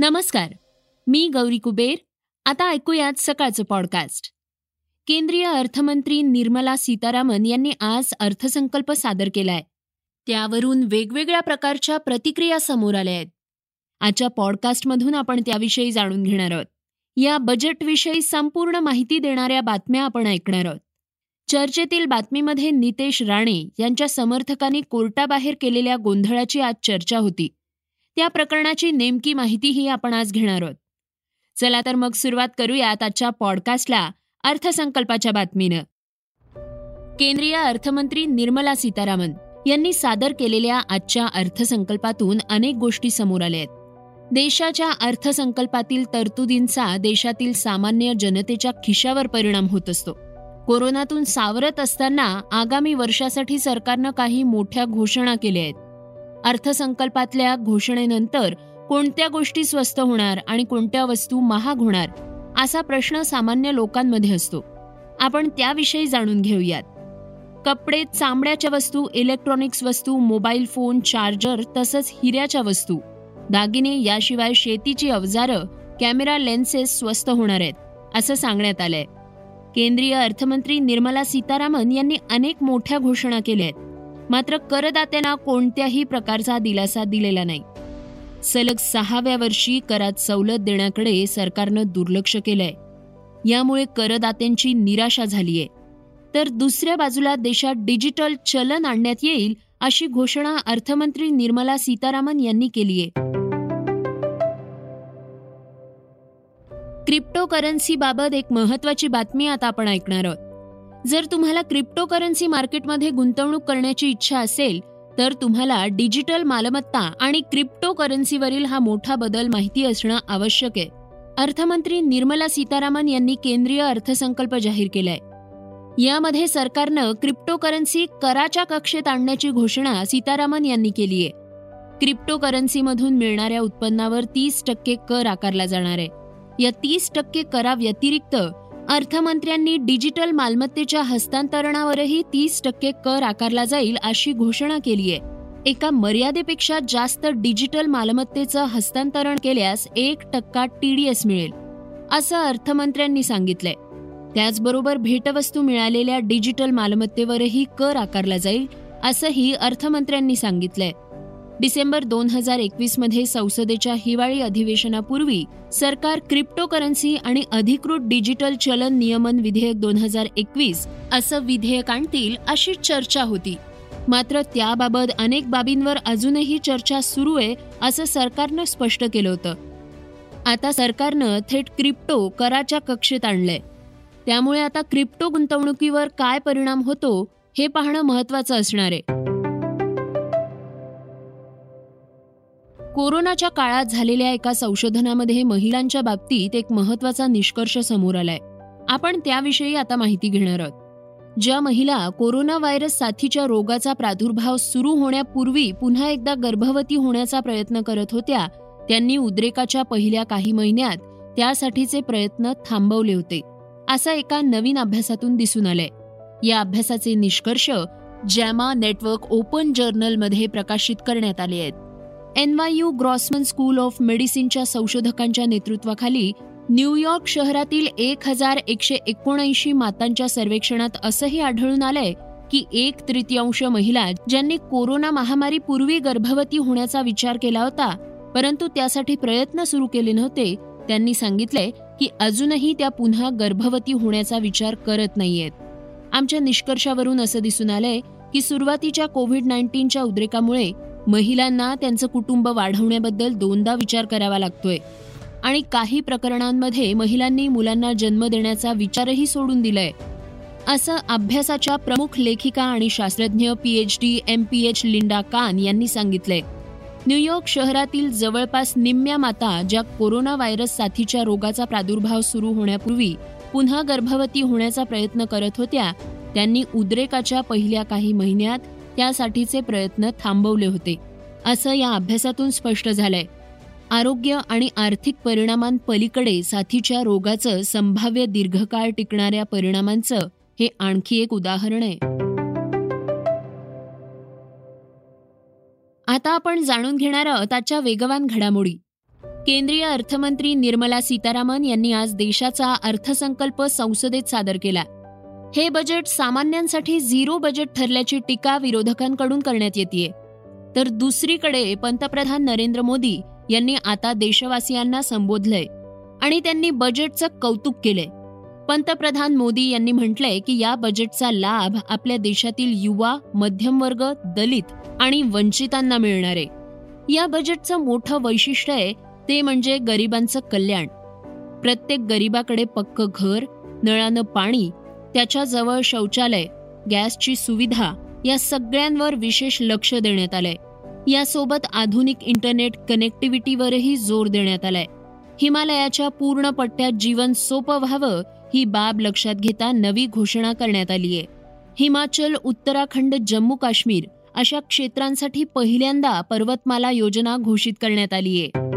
नमस्कार. मी गौरी कुबेर. आता ऐकूयात सकाळचं पॉडकास्ट केंद्रीय अर्थमंत्री निर्मला सीतारामन यांनी आज अर्थसंकल्प सादर केलाय. त्यावरून वेगवेगळ्या प्रकारच्या प्रतिक्रिया समोर आल्या आहेत. आजच्या पॉडकास्टमधून आपण त्याविषयी जाणून घेणार आहोत. या बजेटविषयी संपूर्ण माहिती देणाऱ्या बातम्या आपण ऐकणार आहोत. चर्चेतील बातमीमध्ये नितेश राणे यांच्या समर्थकांनी कोर्टाबाहेर केलेल्या गोंधळाची आज चर्चा होती. त्या प्रकरणाची नेमकी माहितीही आपण आज घेणार आहोत. चला तर मग सुरुवात करूयात आजच्या पॉडकास्टला अर्थसंकल्पाच्या बातमीनं. केंद्रीय अर्थमंत्री निर्मला सीतारामन यांनी सादर केलेल्या आजच्या अर्थसंकल्पातून अनेक गोष्टी समोर आल्या आहेत. देशाच्या अर्थसंकल्पातील तरतुदींचा देशातील सामान्य जनतेच्या खिशावर परिणाम होत असतो. कोरोनातून सावरत असताना आगामी वर्षासाठी सरकारनं काही मोठ्या घोषणा केल्या आहेत. अर्थसंकल्पातल्या घोषणेनंतर कोणत्या गोष्टी स्वस्त होणार आणि कोणत्या वस्तू महाग होणार असा प्रश्न सामान्य लोकांमध्ये असतो. आपण त्याविषयी जाणून घेऊयात. कपडे चामड्याच्या वस्तू इलेक्ट्रॉनिक्स वस्तू मोबाईल फोन चार्जर तसंच हिऱ्याच्या वस्तू. दागिने याशिवाय शेतीची अवजारं कॅमेरा लेन्सेस स्वस्त होणार आहेत असं सांगण्यात आलंय. केंद्रीय अर्थमंत्री निर्मला सीतारामन यांनी अनेक मोठ्या घोषणा केल्या आहेत. मात्र करदात्यांना कोणत्याही प्रकारचा दिलासा दिलेला नाही. सलग सहाव्या वर्षी करात सवलत देण्याकडे सरकारनं दुर्लक्ष केलंय. यामुळे करदात्यांची निराशा झालीय. तर दुसऱ्या बाजूला देशात डिजिटल चलन आणण्यात येईल अशी घोषणा अर्थमंत्री निर्मला सीतारामन यांनी केलीय. क्रिप्टोकरन्सीबाबत एक महत्वाची बातमी आता आपण ऐकणार आहोत. जर तुम्हाला क्रिप्टोकरन्सी मार्केटमध्ये गुंतवणूक करण्याची इच्छा असेल तर तुम्हाला डिजिटल मालमत्ता आणि क्रिप्टोकरन्सीवरील हा मोठा बदल माहिती असणं आवश्यक आहे. अर्थमंत्री निर्मला सीतारामन यांनी केंद्रीय अर्थसंकल्प जाहीर केलाय. यामध्ये सरकारनं क्रिप्टोकरन्सी कराच्या कक्षेत आणण्याची घोषणा सीतारामन यांनी केली आहे. क्रिप्टोकरन्सीमधून मिळणाऱ्या उत्पन्नावर तीस टक्के कर आकारला जाणार आहे. या तीस टक्के कराव्यतिरिक्त अर्थमंत्र्यांनी डिजिटल मालमत्तेच्या हस्तांतरणावरही तीस टक्के कर आकारला जाईल अशी घोषणा केली आहे. एका मर्यादेपेक्षा जास्त डिजिटल मालमत्तेचं हस्तांतरण केल्यास एक टक्का टीडीएस मिळेल असं अर्थमंत्र्यांनी सांगितलंय. त्याचबरोबर भेटवस्तू मिळालेल्या डिजिटल मालमत्तेवरही कर आकारला जाईल असंही अर्थमंत्र्यांनी सांगितलंय. डिसेंबर दोन हजार एकवीसमध्ये संसदेच्या हिवाळी अधिवेशनापूर्वी सरकार क्रिप्टोकरन्सी आणि अधिकृत डिजिटल चलन नियमन विधेयक दोन हजार एकवीस असं विधेयक आणतील अशी चर्चा होती. मात्र त्याबाबत अनेक बाबींवर अजूनही चर्चा सुरू आहे असं सरकारनं स्पष्ट केलं होतं. आता सरकारनं थेट क्रिप्टो कराच्या कक्षेत आणलंय. त्यामुळे आता क्रिप्टो गुंतवणुकीवर काय परिणाम होतो हे पाहणं महत्वाचं असणार आहे. कोरोनाच्या काळात झालेल्या एका संशोधनामध्ये महिलांच्या बाबतीत एक महत्त्वाचा निष्कर्ष समोर आलाय. आपण त्याविषयी आता माहिती घेणार आहोत. ज्या महिला कोरोना व्हायरस साथीच्या रोगाचा प्रादुर्भाव सुरू होण्यापूर्वी पुन्हा एकदा गर्भवती होण्याचा प्रयत्न करत होत्या त्यांनी उद्रेकाच्या पहिल्या काही महिन्यात त्यासाठीचे प्रयत्न थांबवले होते. असं एका नवीन अभ्यासातून दिसून आलंय. या अभ्यासाचे निष्कर्ष जॅमा नेटवर्क ओपन जर्नलमध्ये प्रकाशित करण्यात आले आहेत. एनवायू ग्रॉसमन स्कूल ऑफ मेडिसिनच्या संशोधकांच्या नेतृत्वाखाली न्यूयॉर्क शहरातील एक हजार एकशे एकोणऐंशी मातांच्या सर्वेक्षणात असंही आढळून आलंय की एक तृतीयांश महिला ज्यांनी कोरोना महामारी पूर्वी गर्भवती होण्याचा विचार केला होता परंतु त्यासाठी प्रयत्न सुरू केले नव्हते त्यांनी सांगितलंय की अजूनही त्या पुन्हा गर्भवती होण्याचा विचार करत नाहीयेत. आमच्या निष्कर्षावरून असं दिसून आलंय की सुरुवातीच्या कोविड नाईन्टीनच्या उद्रेकामुळे महिलांना त्यांचं कुटुंब वाढवण्याबद्दल दोनदा विचार करावा लागतोय. आणि काही प्रकरणांमध्ये महिलांनी मुलांना जन्म देण्याचा विचारही सोडून दिलाय. असं अभ्यासाच्या प्रमुख लेखिका आणि शास्त्रज्ञ P H D M P H Linda Kahn यांनी सांगितलंय. न्यूयॉर्क शहरातील जवळपास निम्म्या माता ज्या कोरोना व्हायरस साथीच्या रोगाचा प्रादुर्भाव सुरू होण्यापूर्वी पुन्हा गर्भवती होण्याचा प्रयत्न करत होत्या त्यांनी उद्रेकाच्या पहिल्या काही महिन्यात त्यासाठीचे प्रयत्न थांबवले होते. असं या अभ्यासातून स्पष्ट झालंय. आरोग्य आणि आर्थिक परिणामांपलीकडे साथीच्या रोगाचं संभाव्य दीर्घकाळ टिकणाऱ्या परिणामांचं हे आणखी एक उदाहरण आहे. आता आपण जाणून घेणार आहोत आजच्या वेगवान घडामोडी. केंद्रीय अर्थमंत्री निर्मला सीतारामन यांनी आज देशाचा अर्थसंकल्प संसदेत सादर केला. हे बजेट सामान्यांसाठी झिरो बजेट ठरल्याची टीका विरोधकांकडून करण्यात येते तर दुसरीकडे पंतप्रधान नरेंद्र मोदी यांनी आता देशवासियांना संबोधलंय आणि त्यांनी बजेटचं कौतुक केलंय. पंतप्रधान मोदी यांनी म्हटलंय की या बजेटचा लाभ आपल्या देशातील युवा मध्यमवर्ग दलित आणि वंचितांना मिळणार आहे. या बजेटचं मोठं वैशिष्ट्य आहे ते म्हणजे गरिबांचं कल्याण. प्रत्येक गरीबाकडे पक्क घर नळानं पाणी त्याच्याजवळ शौचालय गॅसची सुविधा या सगळ्यांवर विशेष लक्ष देण्यात आलंय. यासोबत आधुनिक इंटरनेट कनेक्टिव्हिटीवरही जोर देण्यात आलाय. हिमालयाच्या पूर्ण पट्ट्यात जीवन सोपं व्हावं ही बाब लक्षात घेता नवी घोषणा करण्यात आली आहे. हिमाचल उत्तराखंड जम्मू काश्मीर अशा क्षेत्रांसाठी पहिल्यांदा पर्वतमाला योजना घोषित करण्यात आली आहे.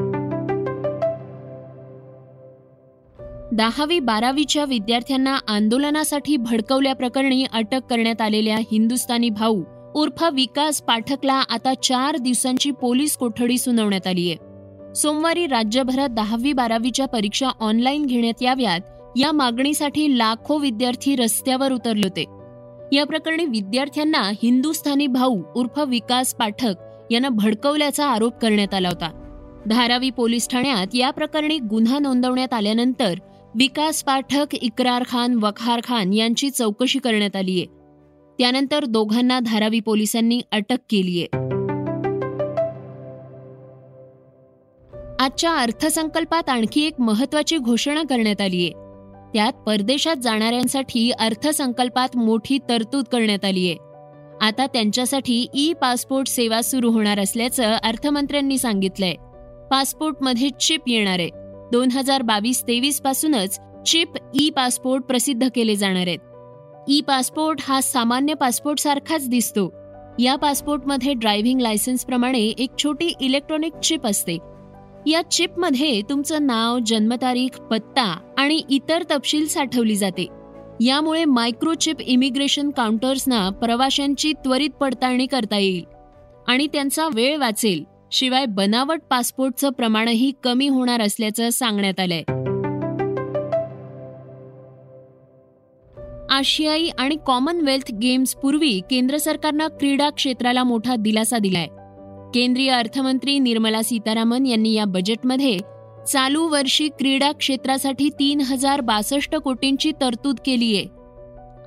दहावी बारावीच्या विद्यार्थ्यांना आंदोलनासाठी भडकवल्याप्रकरणी अटक करण्यात आलेल्या हिंदुस्थानी भाऊ उर्फ विकास पाठकला आता चार दिवसांची पोलीस कोठडी सुनावण्यात आली आहे. सोमवारी राज्यभरात दहावी बारावीच्या परीक्षा ऑनलाईन घेण्यात याव्यात या मागणीसाठी लाखो विद्यार्थी रस्त्यावर उतरले होते. या प्रकरणी विद्यार्थ्यांना हिंदुस्थानी भाऊ उर्फ विकास पाठक यांना भडकवल्याचा आरोप करण्यात आला होता. धारावी पोलीस ठाण्यात या प्रकरणी गुन्हा नोंदवण्यात आल्यानंतर विकास पाठक इक्रार खान वखार खान यांची चौकशी करण्यात आली आहे. त्यानंतर दोघांना धारावी पोलिसांनी अटक केली आहे. आजच्या अर्थसंकल्पात आणखी एक महत्वाची घोषणा करण्यात आली आहे. त्यात परदेशात जाणाऱ्यांसाठी अर्थसंकल्पात मोठी तरतूद करण्यात आली आहे. आता त्यांच्यासाठी ई पासपोर्ट सेवा सुरू होणार असल्याचं अर्थमंत्र्यांनी सांगितलंय. पासपोर्टमध्ये चिप येणार आहे. दोन हजार बावीस तेवीस पासूनच चिप ई पासपोर्ट प्रसिद्ध केले जाणार आहेत. ई पासपोर्ट हा सामान्य पासपोर्ट सारखाच दिसतो. या पासपोर्टमध्ये ड्रायव्हिंग लायसन्स प्रमाणे एक छोटी इलेक्ट्रॉनिक चिप असते. या चिपमध्ये तुमचं नाव जन्मतारीख पत्ता आणि इतर तपशील साठवली जाते. यामुळे मायक्रोचिप इमिग्रेशन काउंटर्सना प्रवाशांची त्वरित पडताळणी करता येईल आणि त्यांचा वेळ वाचेल. शिवाय बनावट पासपोर्टचं प्रमाणही कमी होणार असल्याचं सांगण्यात आलंय. आशियाई आणि कॉमनवेल्थ गेम्स पूर्वी केंद्र सरकारनं क्रीडा क्षेत्राला मोठा दिलासा दिलाय. केंद्रीय अर्थमंत्री निर्मला सीतारामन यांनी या बजेटमध्ये चालू वर्षी क्रीडा क्षेत्रासाठी तीन हजार बासष्ट कोटींची तरतूद केली आहे.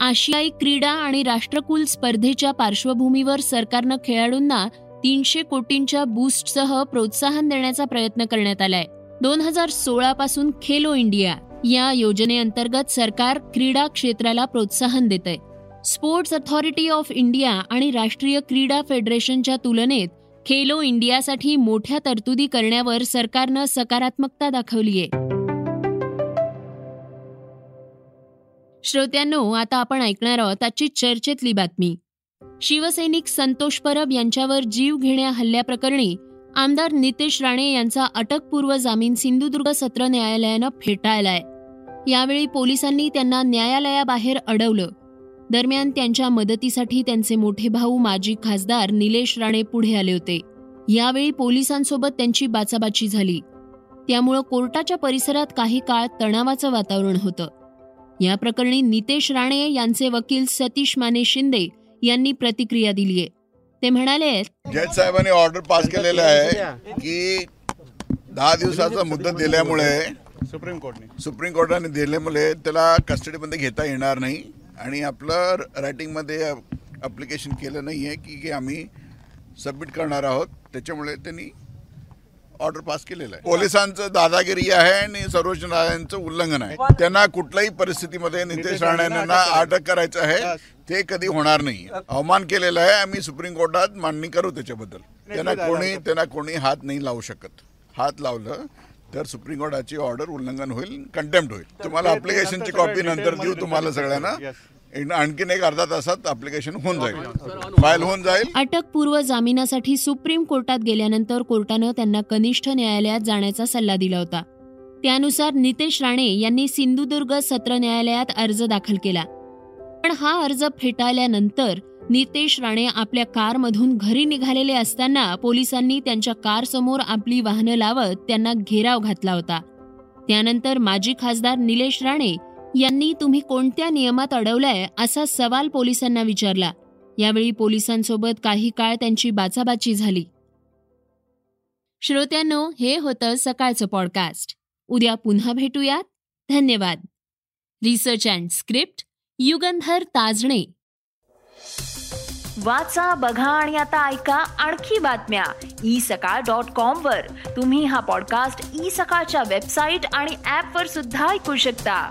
आशियाई क्रीडा आणि राष्ट्रकुल स्पर्धेच्या पार्श्वभूमीवर सरकारनं खेळाडूंना तीनशे कोटींच्या बूस्टसह प्रोत्साहन देण्याचा प्रयत्न करण्यात आलाय. दोन हजार सोळा पासून खेलो इंडिया या योजनेअंतर्गत सरकार क्रीडा क्षेत्राला प्रोत्साहन देत आहे स्पोर्ट्स अथॉरिटी ऑफ इंडिया आणि राष्ट्रीय क्रीडा फेडरेशनच्या तुलनेत खेलो इंडियासाठी मोठ्या तरतुदी करण्यावर सरकारनं सकारात्मकता दाखवलीय. श्रोत्यांनो आता आपण ऐकणार आहोत आजची चर्चेतली बातमी. शिवसैनिक संतोष परब यांच्यावर जीव घेण्या हल्ल्याप्रकरणी आमदार नितेश राणे यांचा अटकपूर्व जामीन सिंधुदुर्ग सत्र न्यायालयानं फेटाळलाय. यावेळी पोलिसांनी त्यांना न्यायालयाबाहेर अडवलं. दरम्यान त्यांच्या मदतीसाठी त्यांचे मोठे भाऊ माजी खासदार निलेश राणे पुढे आले होते. यावेळी पोलिसांसोबत त्यांची बाचाबाची झाली. त्यामुळं कोर्टाच्या परिसरात काही काळ तणावाचं वातावरण होतं. या प्रकरणी नितेश राणे यांचे वकील सतीश माने शिंदे यांनी प्रतिक्रिया दिली आहे ते म्हणाले जज साहेबांनी ऑर्डर पास केलेलं आहे की दहा दिवसाचा मुदत दिल्यामुळे सुप्रीम कोर्टने सुप्रीम कोर्टाने दिल्यामुळे त्याला कस्टडीमध्ये घेता येणार नाही आणि आपलं रायटिंगमध्ये अप्लिकेशन केलं नाही आहे की की आम्ही सबमिट करणार आहोत. त्याच्यामुळे त्यांनी ऑर्डर पास केलेलं आहे. पोलिसांचं दादागिरी आहे आणि सर्वोच्च न्यायालयाचं उल्लंघन आहे. त्यांना कुठल्याही परिस्थितीमध्ये नितेश राणे यांना अटक करायचं आहे ते कधी होणार नाही. अवमान केलेला आहे आम्ही सुप्रीम कोर्टात मांडणी करू त्याच्याबद्दल. त्यांना कोणी त्यांना कोणी हात नाही लावू शकत. हात लावलं तर सुप्रीम कोर्टाची ऑर्डर उल्लंघन होईल कंटेम्प्ट होईल. तुम्हाला अप्लिकेशनची कॉपी नंतर देऊ तुम्हाला सगळ्यांना. आणखीन एक अर्धा तासात अप्लिकेशन होऊन जाईल. फाईल होऊन जाईल. अटकपूर्व जामिनासाठी सुप्रीम कोर्टात गेल्यानंतर कोर्टानं त्यांना कनिष्ठ न्यायालयात जाण्याचा सल्ला दिला होता. त्यानुसार नितेश राणे यांनी सिंधुदुर्ग सत्र न्यायालयात अर्ज दाखल केला. पण हा अर्ज फेटाळल्यानंतर नितेश राणे आपल्या कारमधून घरी निघालेले असताना पोलिसांनी त्यांच्या कारसमोर आपली वाहनं लावत त्यांना घेराव घातला होता. त्यानंतर माजी खासदार निलेश राणे यांनी तुम्ही कोणत्या नियमात अडवलाय असा सवाल पोलिसांना विचारला. यावेळी पोलिसांसोबत काही काळ त्यांची बाचाबाची झाली. श्रोत्यांनो हे होतं सकाळचं पॉडकास्ट उद्या पुन्हा भेटूयात. धन्यवाद. Research and script Yugandhar Tajane. वाचा बघा आणि आता ऐका आणखी बातम्या. ई सकाळ डॉट कॉम वर. तुम्ही हा पॉडकास्ट ई सकाळच्या वेबसाईट आणि ऍप वर सुद्धा ऐकू शकता.